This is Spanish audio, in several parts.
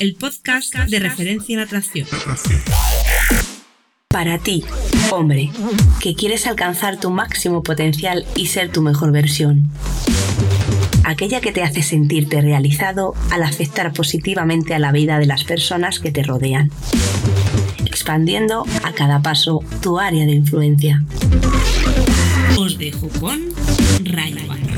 El podcast de referencia en atracción. Para ti, hombre, que quieres alcanzar tu máximo potencial y ser tu mejor versión. Aquella que te hace sentirte realizado al afectar positivamente a la vida de las personas que te rodean, expandiendo a cada paso tu área de influencia. Os dejo con Ryan.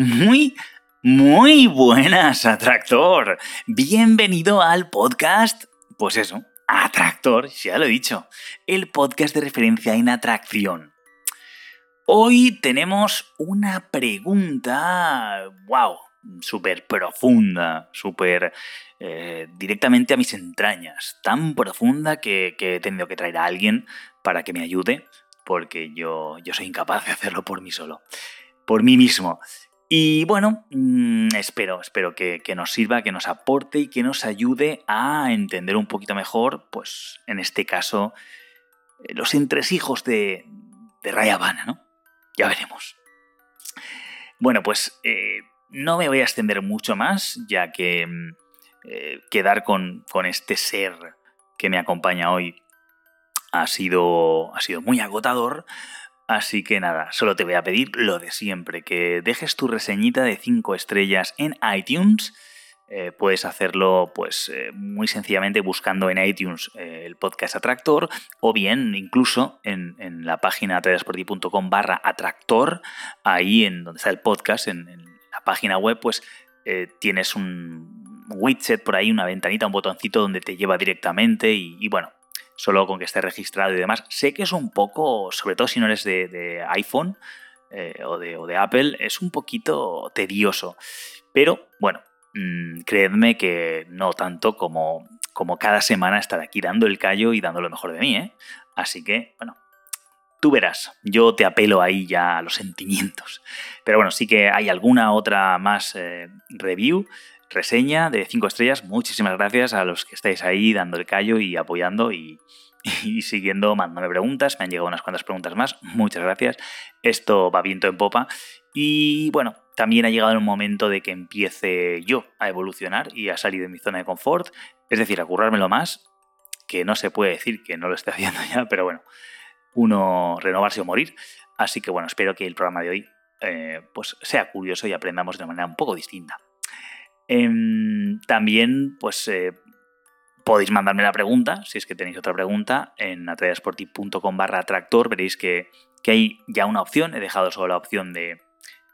Muy, muy, buenas, Atractor. Bienvenido al podcast, pues eso, Atractor, ya lo he dicho, el podcast de referencia en atracción. Hoy tenemos una pregunta, wow, súper profunda, súper eh, directamente a mis entrañas, tan profunda que, que, he tenido que traer a alguien para que me ayude, porque yo, yo soy incapaz de hacerlo por mí solo por mí mismo. Y bueno, mm, espero, espero que, nos sirva, que nos aporte y que nos ayude a entender un poquito mejor, pues en este caso, eh, los entresijos de, de Raya ¿no? Ya veremos. Bueno, pues eh, no me voy a extender mucho más, ya que mm, eh, quedar con, con, este ser que me acompaña hoy ha sido, ha sido muy agotador, Así que nada, solo te voy a pedir lo de siempre, que dejes tu reseñita de 5 estrellas en iTunes. Eh, puedes hacerlo pues eh, muy sencillamente buscando en iTunes eh, el podcast Atractor o bien incluso en, la página tradesporti.com barra atractor, ahí en donde está el podcast, en, la página web, pues tienes un widget por ahí, una ventanita, un botoncito donde te lleva directamente y bueno, solo con que esté registrado y demás. Sé que es un poco, sobre todo si no eres de, iPhone eh, o, de, Apple, es un poquito tedioso. Pero bueno, mm, creedme que no tanto como, como cada semana estar aquí dando el callo y dando lo mejor de mí. ¿eh? Así que, bueno, tú verás, yo te apelo ahí ya a los sentimientos. Pero bueno, sí que hay alguna otra más eh, review reseña de 5 estrellas. Muchísimas gracias a los que estáis ahí dando el callo y apoyando y, siguiendo, mandándome preguntas. Me han llegado unas cuantas preguntas más. Muchas gracias. Esto va viento en popa. Y bueno, también ha llegado el momento de que empiece yo a evolucionar y a salir de mi zona de confort. Es decir, a currármelo más, que no se puede decir que no lo esté haciendo ya, pero bueno, uno renovarse o morir. Así que bueno, espero que el programa de hoy eh, pues sea curioso y aprendamos de una manera un poco distinta. Em, también, pues eh, podéis mandarme la pregunta, si es que tenéis otra pregunta, en atrayasporti.com barra tractor. Veréis que, hay ya una opción. He dejado solo la opción de,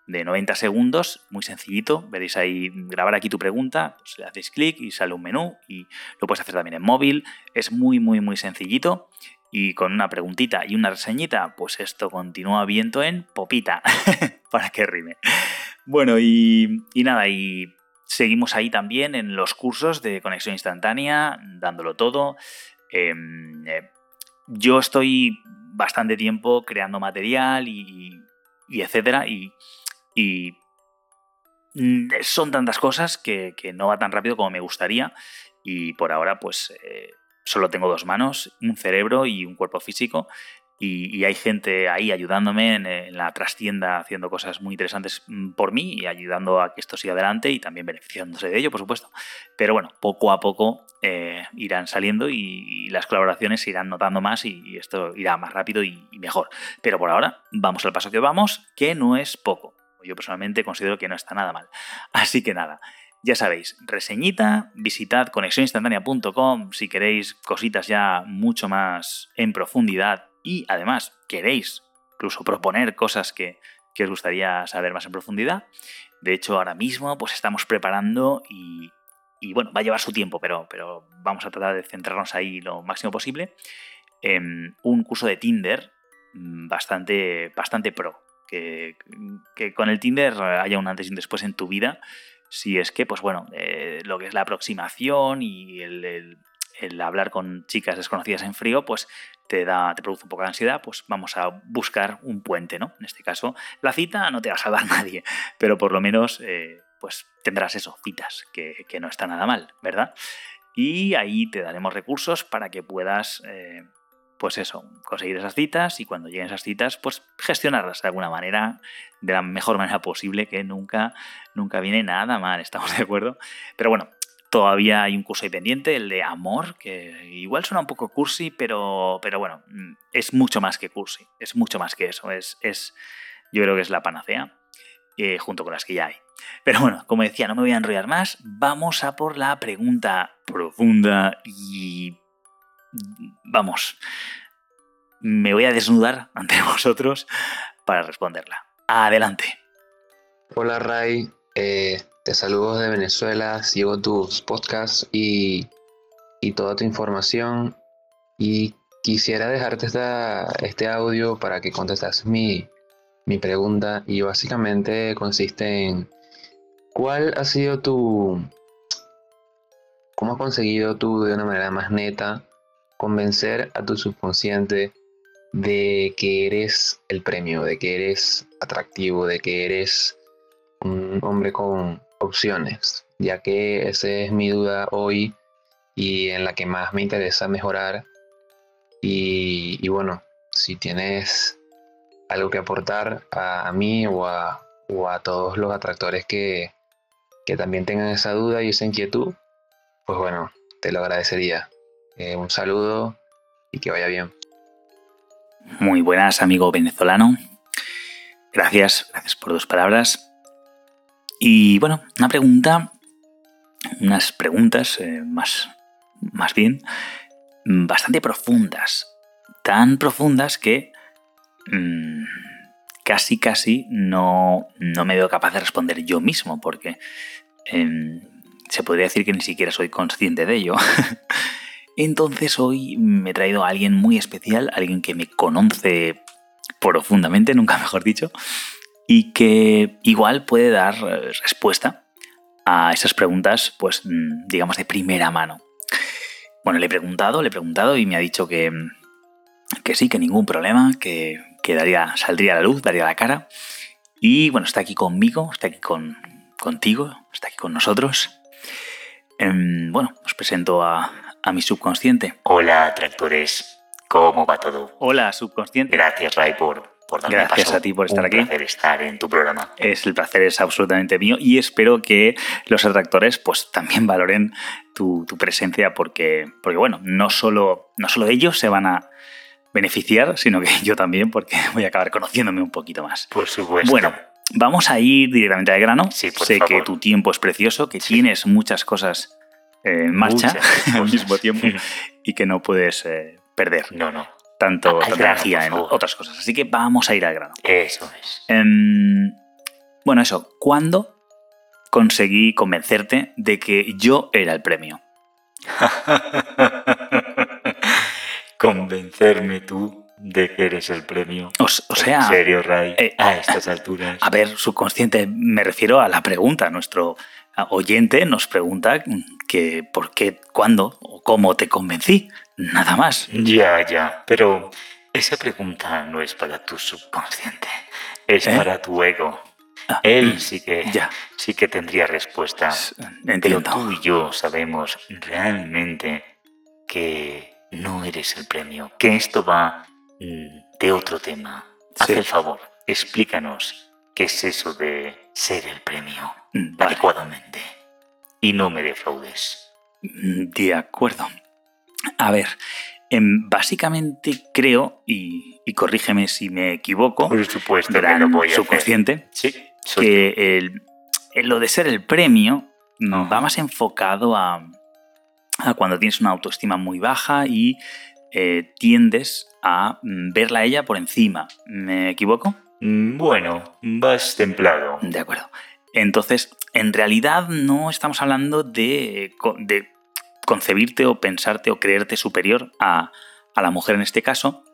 90 segundos, muy sencillito. Veréis ahí grabar aquí tu pregunta, pues le hacéis clic y sale un menú y lo puedes hacer también en móvil. Es muy, muy, muy sencillito. Y con una preguntita y una reseñita, pues esto continúa viento en popita, para que rime. Bueno, y, y nada, y Seguimos ahí también en los cursos de conexión instantánea, dándolo todo. Em, eh, yo estoy bastante tiempo creando material y, etcétera. Y, mm, son tantas cosas que, no va tan rápido como me gustaría. Y por ahora, pues eh, solo tengo dos manos, un cerebro y un cuerpo físico. Y, hay gente ahí ayudándome en, la trastienda haciendo cosas muy interesantes mm, por mí y ayudando a que esto siga adelante y también beneficiándose de ello, por supuesto. Pero bueno, poco a poco eh, irán saliendo y, las colaboraciones se irán notando más y, esto irá más rápido y, mejor. Pero por ahora, vamos al paso que vamos, que no es poco. Yo personalmente considero que no está nada mal. Así que nada. Ya sabéis, reseñita, visitad conexioninstantánea.com si queréis cositas ya mucho más en profundidad y además queréis incluso proponer cosas que, os gustaría saber más en profundidad. De hecho, ahora mismo pues estamos preparando y, bueno, va a llevar su tiempo, pero, pero vamos a tratar de centrarnos ahí lo máximo posible. en un curso de Tinder mm, bastante, bastante pro. Que, con el Tinder haya un antes y un después en tu vida. Si es que, pues bueno, eh, lo que es la aproximación y el hablar con chicas desconocidas en frío, pues te, da, te produce un poco de ansiedad, pues vamos a buscar un puente, ¿no? En este caso, la cita no te va a salvar nadie, pero por lo menos eh, pues tendrás eso, citas, que, no está nada mal, ¿verdad? Y ahí te daremos recursos para que puedas, eh, pues eso, conseguir esas citas y cuando lleguen esas citas, pues gestionarlas de alguna manera, de la mejor manera posible, que nunca, nunca viene nada mal, estamos de acuerdo. Pero bueno, todavía hay un curso ahí pendiente, el de amor, que igual suena un poco cursi, pero, pero bueno, mm, es mucho más que cursi, es mucho más que eso, es, es yo creo que es la panacea, eh, junto con las que ya hay. Pero bueno, como decía, no me voy a enrollar más, vamos a por la pregunta profunda y vamos, me voy a desnudar ante vosotros para responderla. Adelante. Hola Ray, eh, te saludo de Venezuela, sigo tus podcasts y, y toda tu información. Y quisiera dejarte esta, este audio para que contestes mi, mi pregunta. Y básicamente consiste en ¿cuál ha sido tu... ¿Cómo has conseguido tú de una manera más neta convencer a tu subconsciente de que eres el premio, de que eres atractivo, de que eres un hombre con opciones, ya que esa es mi duda hoy y en la que más me interesa mejorar. Y, bueno, si tienes algo que aportar a, mí o a, todos los atractores que, que también tengan esa duda y esa inquietud, pues bueno, te lo agradecería. Eh, un saludo y que vaya bien. Muy buenas, amigo venezolano. Gracias, gracias por tus palabras. Y bueno, una pregunta, unas preguntas eh, más, más bien bastante profundas. Tan profundas que mm, casi, casi no, no, me veo capaz de responder yo mismo, porque em, se podría decir que ni siquiera soy consciente de ello. Entonces hoy me he traído a alguien muy especial, alguien que me conoce profundamente, nunca mejor dicho, y que igual puede dar eh, respuesta a esas preguntas, pues mm, digamos de primera mano. Bueno, le he preguntado, le he preguntado y me ha dicho que, que sí, que ningún problema, que, daría, saldría a la luz, daría la cara. Y bueno, está aquí conmigo, está aquí con, contigo, está aquí con nosotros. Em, bueno, os presento a, a mi subconsciente. Hola, tractores. ¿Cómo va todo? Hola, subconsciente. Gracias, Ray, por, por darme Gracias paso. a ti por estar Un aquí. placer estar en tu programa. Es el placer es absolutamente mío y espero que los atractores pues también valoren tu, tu presencia porque, porque bueno, no solo, no solo ellos se van a beneficiar, sino que yo también porque voy a acabar conociéndome un poquito más. Por supuesto. Bueno, vamos a ir directamente al grano. Sí, por sé favor. que tu tiempo es precioso, que tienes muchas cosas eh, en marcha Muchas al mismo tiempo y que no puedes eh, perder No, no. Tanto, Al tanta grano, energía en otras cosas. Así que vamos a ir al grano. Eso es. Em, bueno, eso, ¿cuándo conseguí convencerte de que yo era el premio? Convencerme tú de que eres el premio. O sea, ¿En serio, Ray? eh, a estas alturas. a ver, subconsciente, me refiero a la pregunta. Nuestro ah, oyente nos pregunta que por qué, cuándo o cómo te convencí. Nada más. Ya, ya. Pero esa pregunta no es para tu subconsciente. Es ¿Eh? para tu ego. Ah, Él sí que, ya. sí que tendría respuesta. Pero Entiendo. tú y yo sabemos realmente que no eres el premio, que esto va mm, de otro tema. Haz Sí. el favor, explícanos qué es eso de ser el premio vale. adecuadamente. Y no me defraudes. Mm, De acuerdo. A ver, em, básicamente creo, y, y corrígeme si me equivoco, Por supuesto que gran lo voy a hacer. subconsciente, Sí, que el, el- lo de ser el premio va más enfocado a, a cuando tienes una autoestima muy baja y eh, tiendes a mm, verla a ella por encima. ¿Me equivoco? Mm, Bueno, vas templado. De acuerdo. Entonces, en realidad no estamos hablando de, de concebirte o pensarte o creerte superior a, a la mujer en este caso,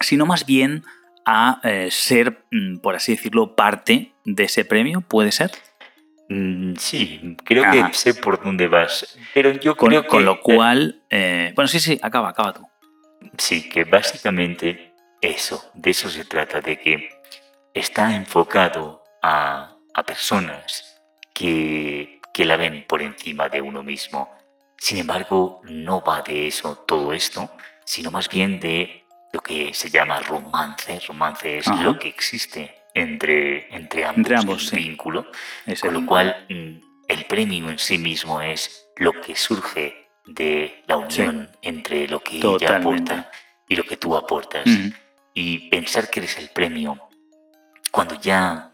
sino más bien a eh, ser, mm, por así decirlo, parte de ese premio, ¿puede ser? Mm, Sí, creo Ajá. que sé por dónde vas. Pero yo Con, creo que... con lo cual, eh, bueno, sí, sí, acaba, acaba tú. Sí, que básicamente eso, de eso se trata, de que está enfocado a, a personas que, que la ven por encima de uno mismo. Sin embargo, no va de eso todo esto, sino más bien de lo que se llama romance. Romance es Ajá. lo que existe entre, entre ambos, Entre ambos, el sí. vínculo. Con lo cual, mm, el premio en sí mismo es lo que surge de la unión entre lo que ella aporta y lo que tú aportas. Y pensar que eres el premio cuando ya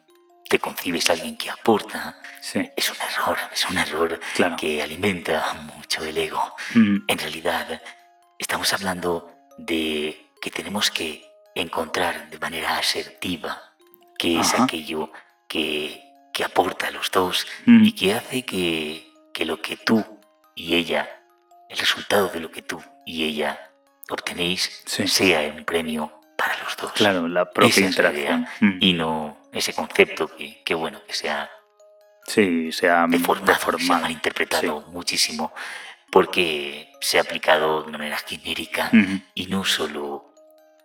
te concibes a alguien que aporta Sí, es un error, es un error claro. que alimenta mucho el ego. Mm, En realidad, estamos hablando de que tenemos que encontrar de manera asertiva qué es aquello que, que aporta a los dos mm, y que hace que, que lo que tú y ella, el resultado de lo que tú y ella obtenéis, Sí. sea un premio para los dos. Claro, la propia interacción. Mm, Y no ese concepto que, que bueno, que se ha Sí, se ha deformado, se ha muchísimo porque se ha aplicado de manera genérica y no solo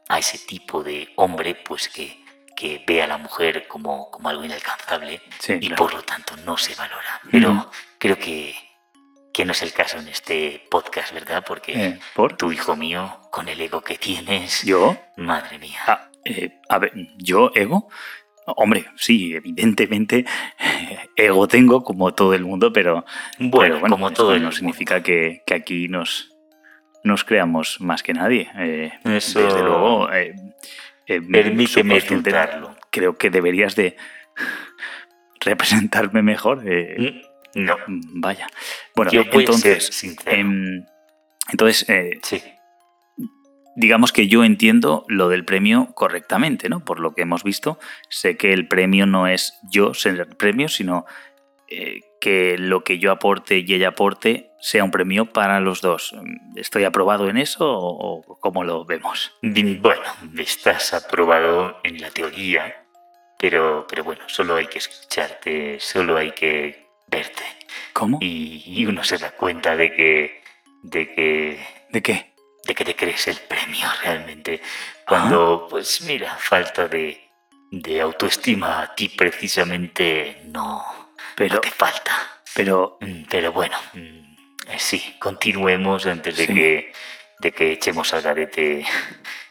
a ese tipo de hombre pues que, que ve a la mujer como, como algo inalcanzable Sí, y claro. por lo tanto no se valora. Pero creo que, que no es el caso en este podcast, ¿verdad? Porque Eh, ¿Por? tu hijo mío, con el ego que tienes, ¿Yo? madre mía. Ah, eh, a ver, ¿yo ego? Hombre, sí, evidentemente ego tengo como todo el mundo, pero bueno, pero como todo no significa que, que aquí nos, nos creamos más que nadie. Eh, Eso- Desde luego, eh, eh, Permíteme. Creo que deberías de representarme mejor. Mm, No, vaya. Bueno, yo eh, entonces, em, entonces eh, sí. digamos que yo entiendo lo del premio correctamente, ¿no? Por lo que hemos visto, sé que el premio no es yo ser el premio, sino eh, que lo que yo aporte y ella aporte sea un premio para los dos. ¿Estoy aprobado en eso o, o cómo lo vemos? Bueno, estás aprobado en la teoría, pero, pero bueno, solo hay que escucharte, solo hay que verte. ¿Cómo? Y, y uno se da cuenta de que, de que, ¿De qué? de que te crees el premio realmente. Cuando, pues mira, falta de, de autoestima a ti precisamente no, Pero, no te falta. pero, Mm, Pero bueno, mm, sí, continuemos antes de Sí. que de que echemos al garete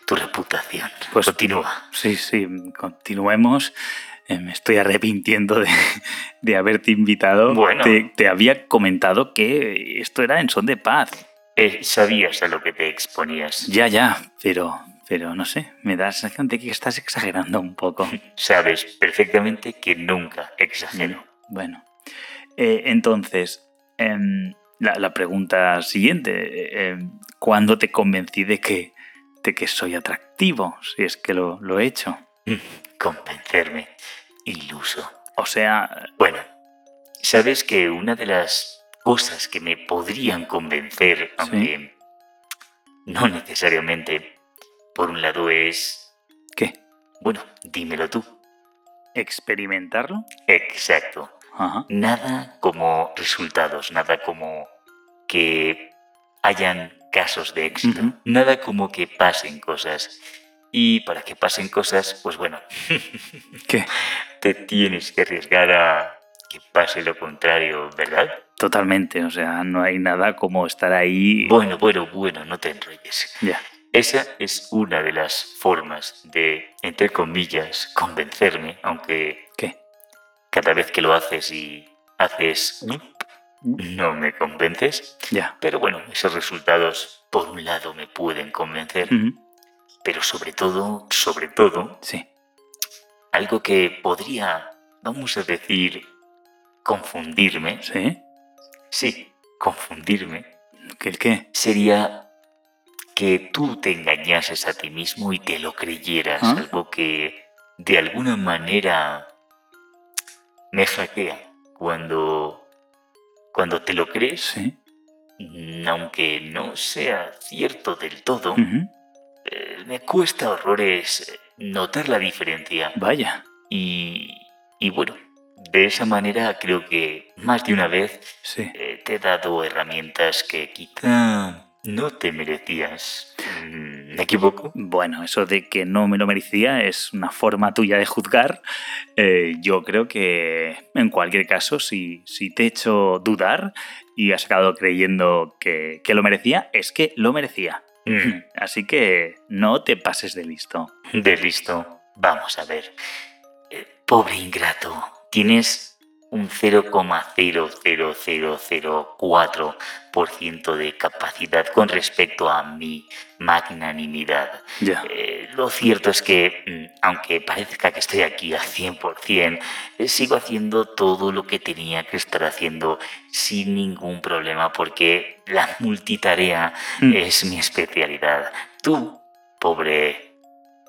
tu reputación. Pues- Continúa. sí, sí, continuemos. Eh, Me estoy arrepintiendo de, de haberte invitado. Bueno. Te, te había comentado que esto era en son de paz. Eh, sabías a lo que te exponías. Ya, ya, pero, pero no sé, me da la sensación de que estás exagerando un poco. Sabes perfectamente que nunca exagero. Bueno, eh, entonces, em, la, la pregunta siguiente, em, ¿cuándo te convencí de que, de que soy atractivo? Si es que lo, lo he hecho. Convencerme. Iluso. O sea, Bueno, sabes que una de las cosas que me podrían convencer, aunque no necesariamente, por un lado es, ¿qué? bueno, dímelo tú. ¿Experimentarlo? Exacto. Ajá. Nada como resultados, nada como que hayan casos de éxito, nada como que pasen cosas. Y para que pasen cosas, pues bueno, ¿Qué? te tienes que arriesgar a que pase lo contrario, ¿verdad? Totalmente, o sea, no hay nada como estar ahí. Bueno, bueno, bueno, no te enrolles. Ya. Esa es una de las formas de, entre comillas, convencerme, aunque ¿Qué? cada vez que lo haces y haces... No me convences, Ya. Pero bueno, esos resultados, por un lado, me pueden convencer, Ujú. Pero sobre todo, sobre todo, Sí. algo que podría, vamos a decir, confundirme, ¿Sí? sí, confundirme, ¿Qué? ¿Qué? sería que tú te engañases a ti mismo y te lo creyeras, ¿Ah? algo que de alguna manera me hackea cuando, cuando te lo crees, Sí. aunque no sea cierto del todo. Eh, me cuesta horrores eh, notar la diferencia. Vaya. Y, y bueno, de esa manera creo que más de una vez Sí. eh, te he dado herramientas que quizá no te merecías. Mm, ¿Me equivoco? Bueno, eso de que no me lo merecía es una forma tuya de juzgar. Eh, yo creo que en cualquier caso, si, si te he hecho dudar y has acabado creyendo que, que lo merecía, es que lo merecía. Mm, Así que no te pases de listo. De listo. Vamos a ver. Eh, Pobre ingrato, tienes un 0,00004% de capacidad con respecto a mi magnanimidad. Ya. Eh, lo cierto es que, mm, aunque parezca que estoy aquí al 100%, eh, sigo haciendo todo lo que tenía que estar haciendo sin ningún problema, porque la multitarea Mm. es mi especialidad. Tú, pobre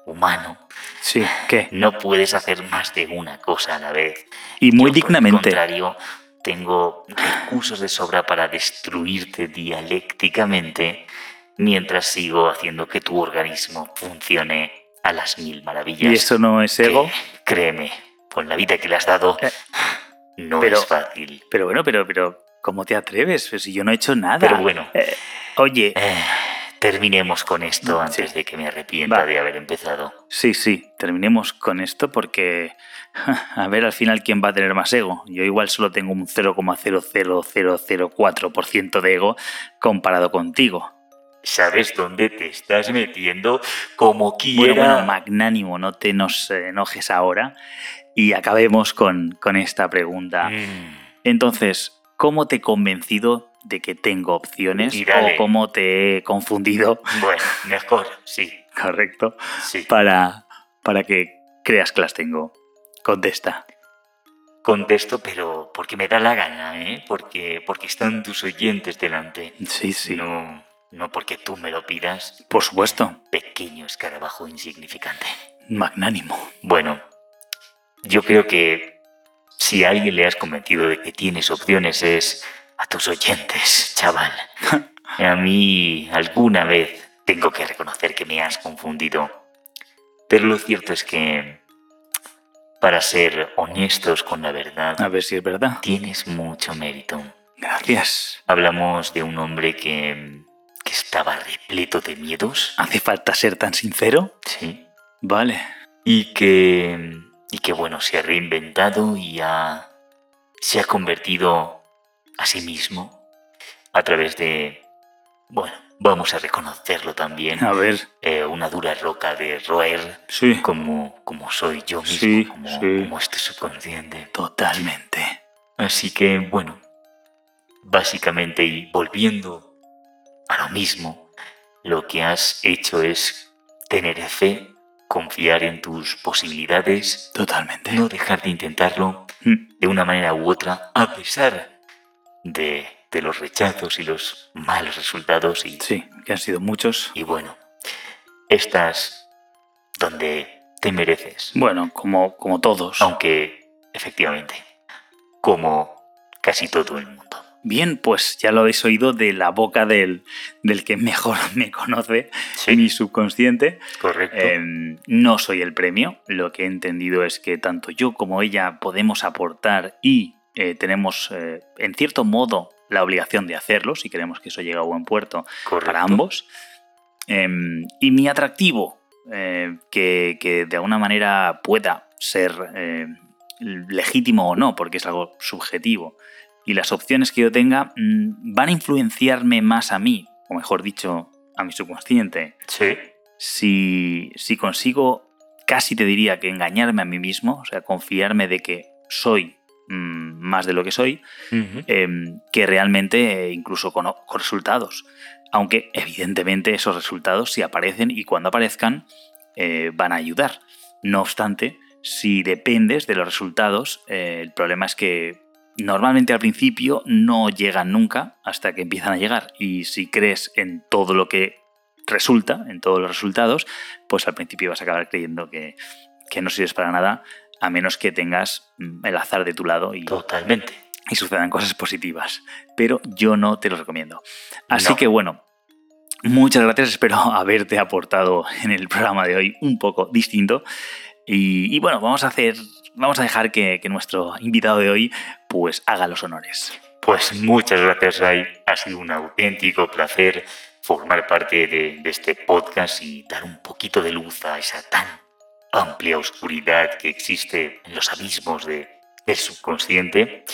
humano, Sí, ¿qué? no puedes hacer más de una cosa a la vez. Y muy Yo, por el dignamente. contrario, tengo recursos de sobra para destruirte dialécticamente mientras sigo haciendo que tu organismo funcione a las mil maravillas. ¿Y eso no es ego? Que, créeme, con la vida que le has dado, Eh, no pero- es fácil. Pero bueno, pero, pero, ¿cómo te atreves? Pues si yo no he hecho nada. Pero bueno, Eh, oye, eh, terminemos con esto Sí. antes de que me arrepienta Va. de haber empezado. sí, sí, terminemos con esto porque a ver al final quién va a tener más ego. Yo igual solo tengo un 0,00004% de ego comparado contigo. ¿Sabes dónde te estás metiendo? Como Bueno, quiera. bueno, magnánimo, no te nos enojes ahora y acabemos con, con esta pregunta. Mm. Entonces, ¿cómo te he convencido de que tengo opciones o cómo te he confundido, Bueno, mejor, sí, correcto, sí. para, para que creas que las tengo? Contesta. Contesto, pero porque me da la gana, ¿eh? Porque, porque están tus oyentes delante. Sí, sí. No, no porque tú me lo pidas, Por supuesto, pequeño escarabajo insignificante. magnánimo. Bueno, yo creo que si a alguien le has convencido de que tienes opciones es a tus oyentes, chaval. A mí alguna vez tengo que reconocer que me has confundido. Pero lo cierto es que, para ser honestos con la verdad, A ver si es verdad. tienes mucho mérito. Gracias. Hablamos de un hombre que, que estaba repleto de miedos, ¿Hace falta ser tan sincero? ¿sí? Vale. y que, y que bueno, se ha reinventado y ha, se ha convertido a sí mismo a través de, bueno, vamos a reconocerlo también, A ver. eh, una dura roca de roer Sí. como, como soy yo mismo, Sí, como, sí. como este subconsciente. Totalmente. Así que, bueno, básicamente y volviendo a lo mismo, lo que has hecho es tener fe, confiar en tus posibilidades, Totalmente. no dejar de intentarlo Mm, de una manera u otra, a pesar de, de los rechazos y los malos resultados. Y, Sí, que han sido muchos. y bueno, estás donde te mereces. Bueno, como, como todos. Aunque, efectivamente, como casi todo el mundo. Bien, pues ya lo habéis oído de la boca del, del que mejor me conoce, Sí, mi subconsciente. correcto. Em, no soy el premio. Lo que he entendido es que tanto yo como ella podemos aportar y eh, tenemos, eh, en cierto modo, la obligación de hacerlo si queremos que eso llegue a buen puerto correcto. para ambos. Em, y mi atractivo, eh, que, que de alguna manera pueda ser legítimo o no, porque es algo subjetivo, y las opciones que yo tenga mm, van a influenciarme más a mí, o mejor dicho, a mi subconsciente, Sí, si, si consigo, casi te diría que engañarme a mí mismo, o sea, confiarme de que soy más de lo que soy, em, que realmente eh, incluso con, con resultados. Aunque evidentemente esos resultados si aparecen y cuando aparezcan eh, van a ayudar. No obstante, si dependes de los resultados, eh, el problema es que normalmente al principio no llegan nunca hasta que empiezan a llegar. Y si crees en todo lo que resulta, en todos los resultados, pues al principio vas a acabar creyendo que, que no sirves para nada, a menos que tengas mm, el azar de tu lado y, totalmente. y sucedan cosas positivas. Pero yo no te lo recomiendo. Así No. que bueno, muchas gracias. Espero haberte aportado en el programa de hoy un poco distinto. Y, y bueno, vamos a hacer. Vamos a dejar que, que nuestro invitado de hoy pues haga los honores. Pues muchas gracias, Ray. Ha sido un auténtico placer formar parte de, de este podcast y dar un poquito de luz a esa tan amplia oscuridad que existe en los abismos de, del subconsciente.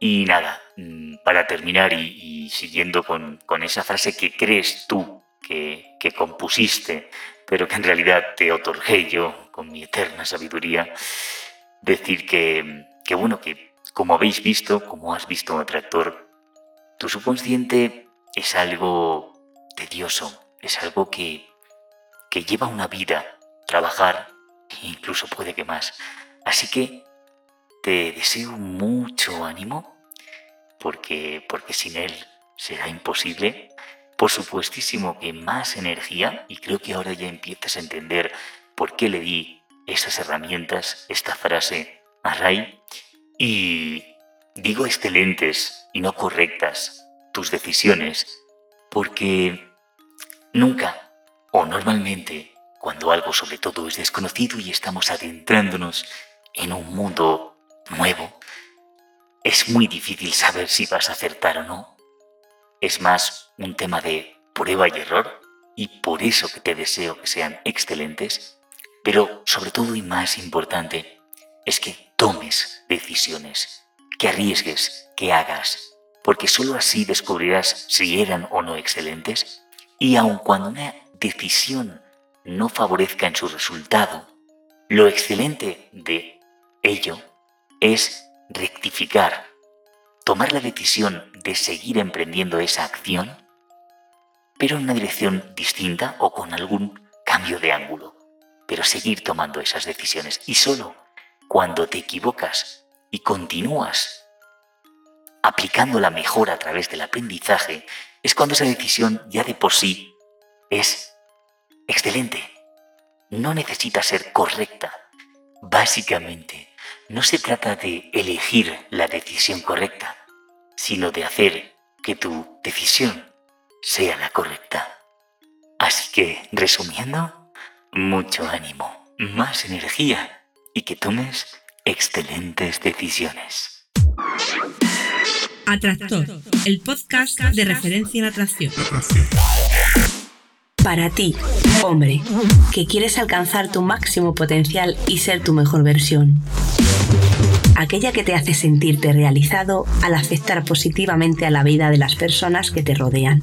Y nada, mm, para terminar y, siguiendo con, esa frase que crees tú que, compusiste, pero que en realidad te otorgué yo con mi eterna sabiduría, decir que, que bueno, que como habéis visto, como has visto Atractor, tu subconsciente es algo tedioso, es algo que, que lleva una vida, trabajar, incluso puede que más. Así que te deseo mucho ánimo, porque, porque sin él será imposible. Por supuestísimo que más energía, y creo que ahora ya empiezas a entender por qué le di esas herramientas, esta frase a Ray. Y digo excelentes y no correctas tus decisiones, porque nunca o normalmente cuando algo sobre todo es desconocido y estamos adentrándonos en un mundo nuevo, es muy difícil saber si vas a acertar o no. Es más un tema de prueba y error y por eso que te deseo que sean excelentes, pero sobre todo y más importante es que tomes decisiones, que arriesgues, que hagas, porque sólo así descubrirás si eran o no excelentes y aun cuando una decisión no favorezca en su resultado, lo excelente de ello es rectificar, tomar la decisión de seguir emprendiendo esa acción, pero en una dirección distinta o con algún cambio de ángulo, pero seguir tomando esas decisiones. Y solo cuando te equivocas y continúas aplicando la mejora a través del aprendizaje, es cuando esa decisión ya de por sí es excelente. No necesita ser correcta. Básicamente, no se trata de elegir la decisión correcta, sino de hacer que tu decisión sea la correcta. Así que, resumiendo, mucho ánimo, más energía y que tomes excelentes decisiones. Atractor, el podcast de referencia en atracción. Para ti, hombre, que quieres alcanzar tu máximo potencial y ser tu mejor versión. Aquella que te hace sentirte realizado al afectar positivamente a la vida de las personas que te rodean.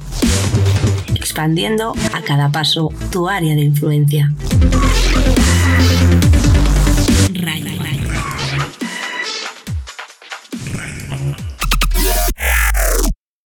Expandiendo a cada paso tu área de influencia.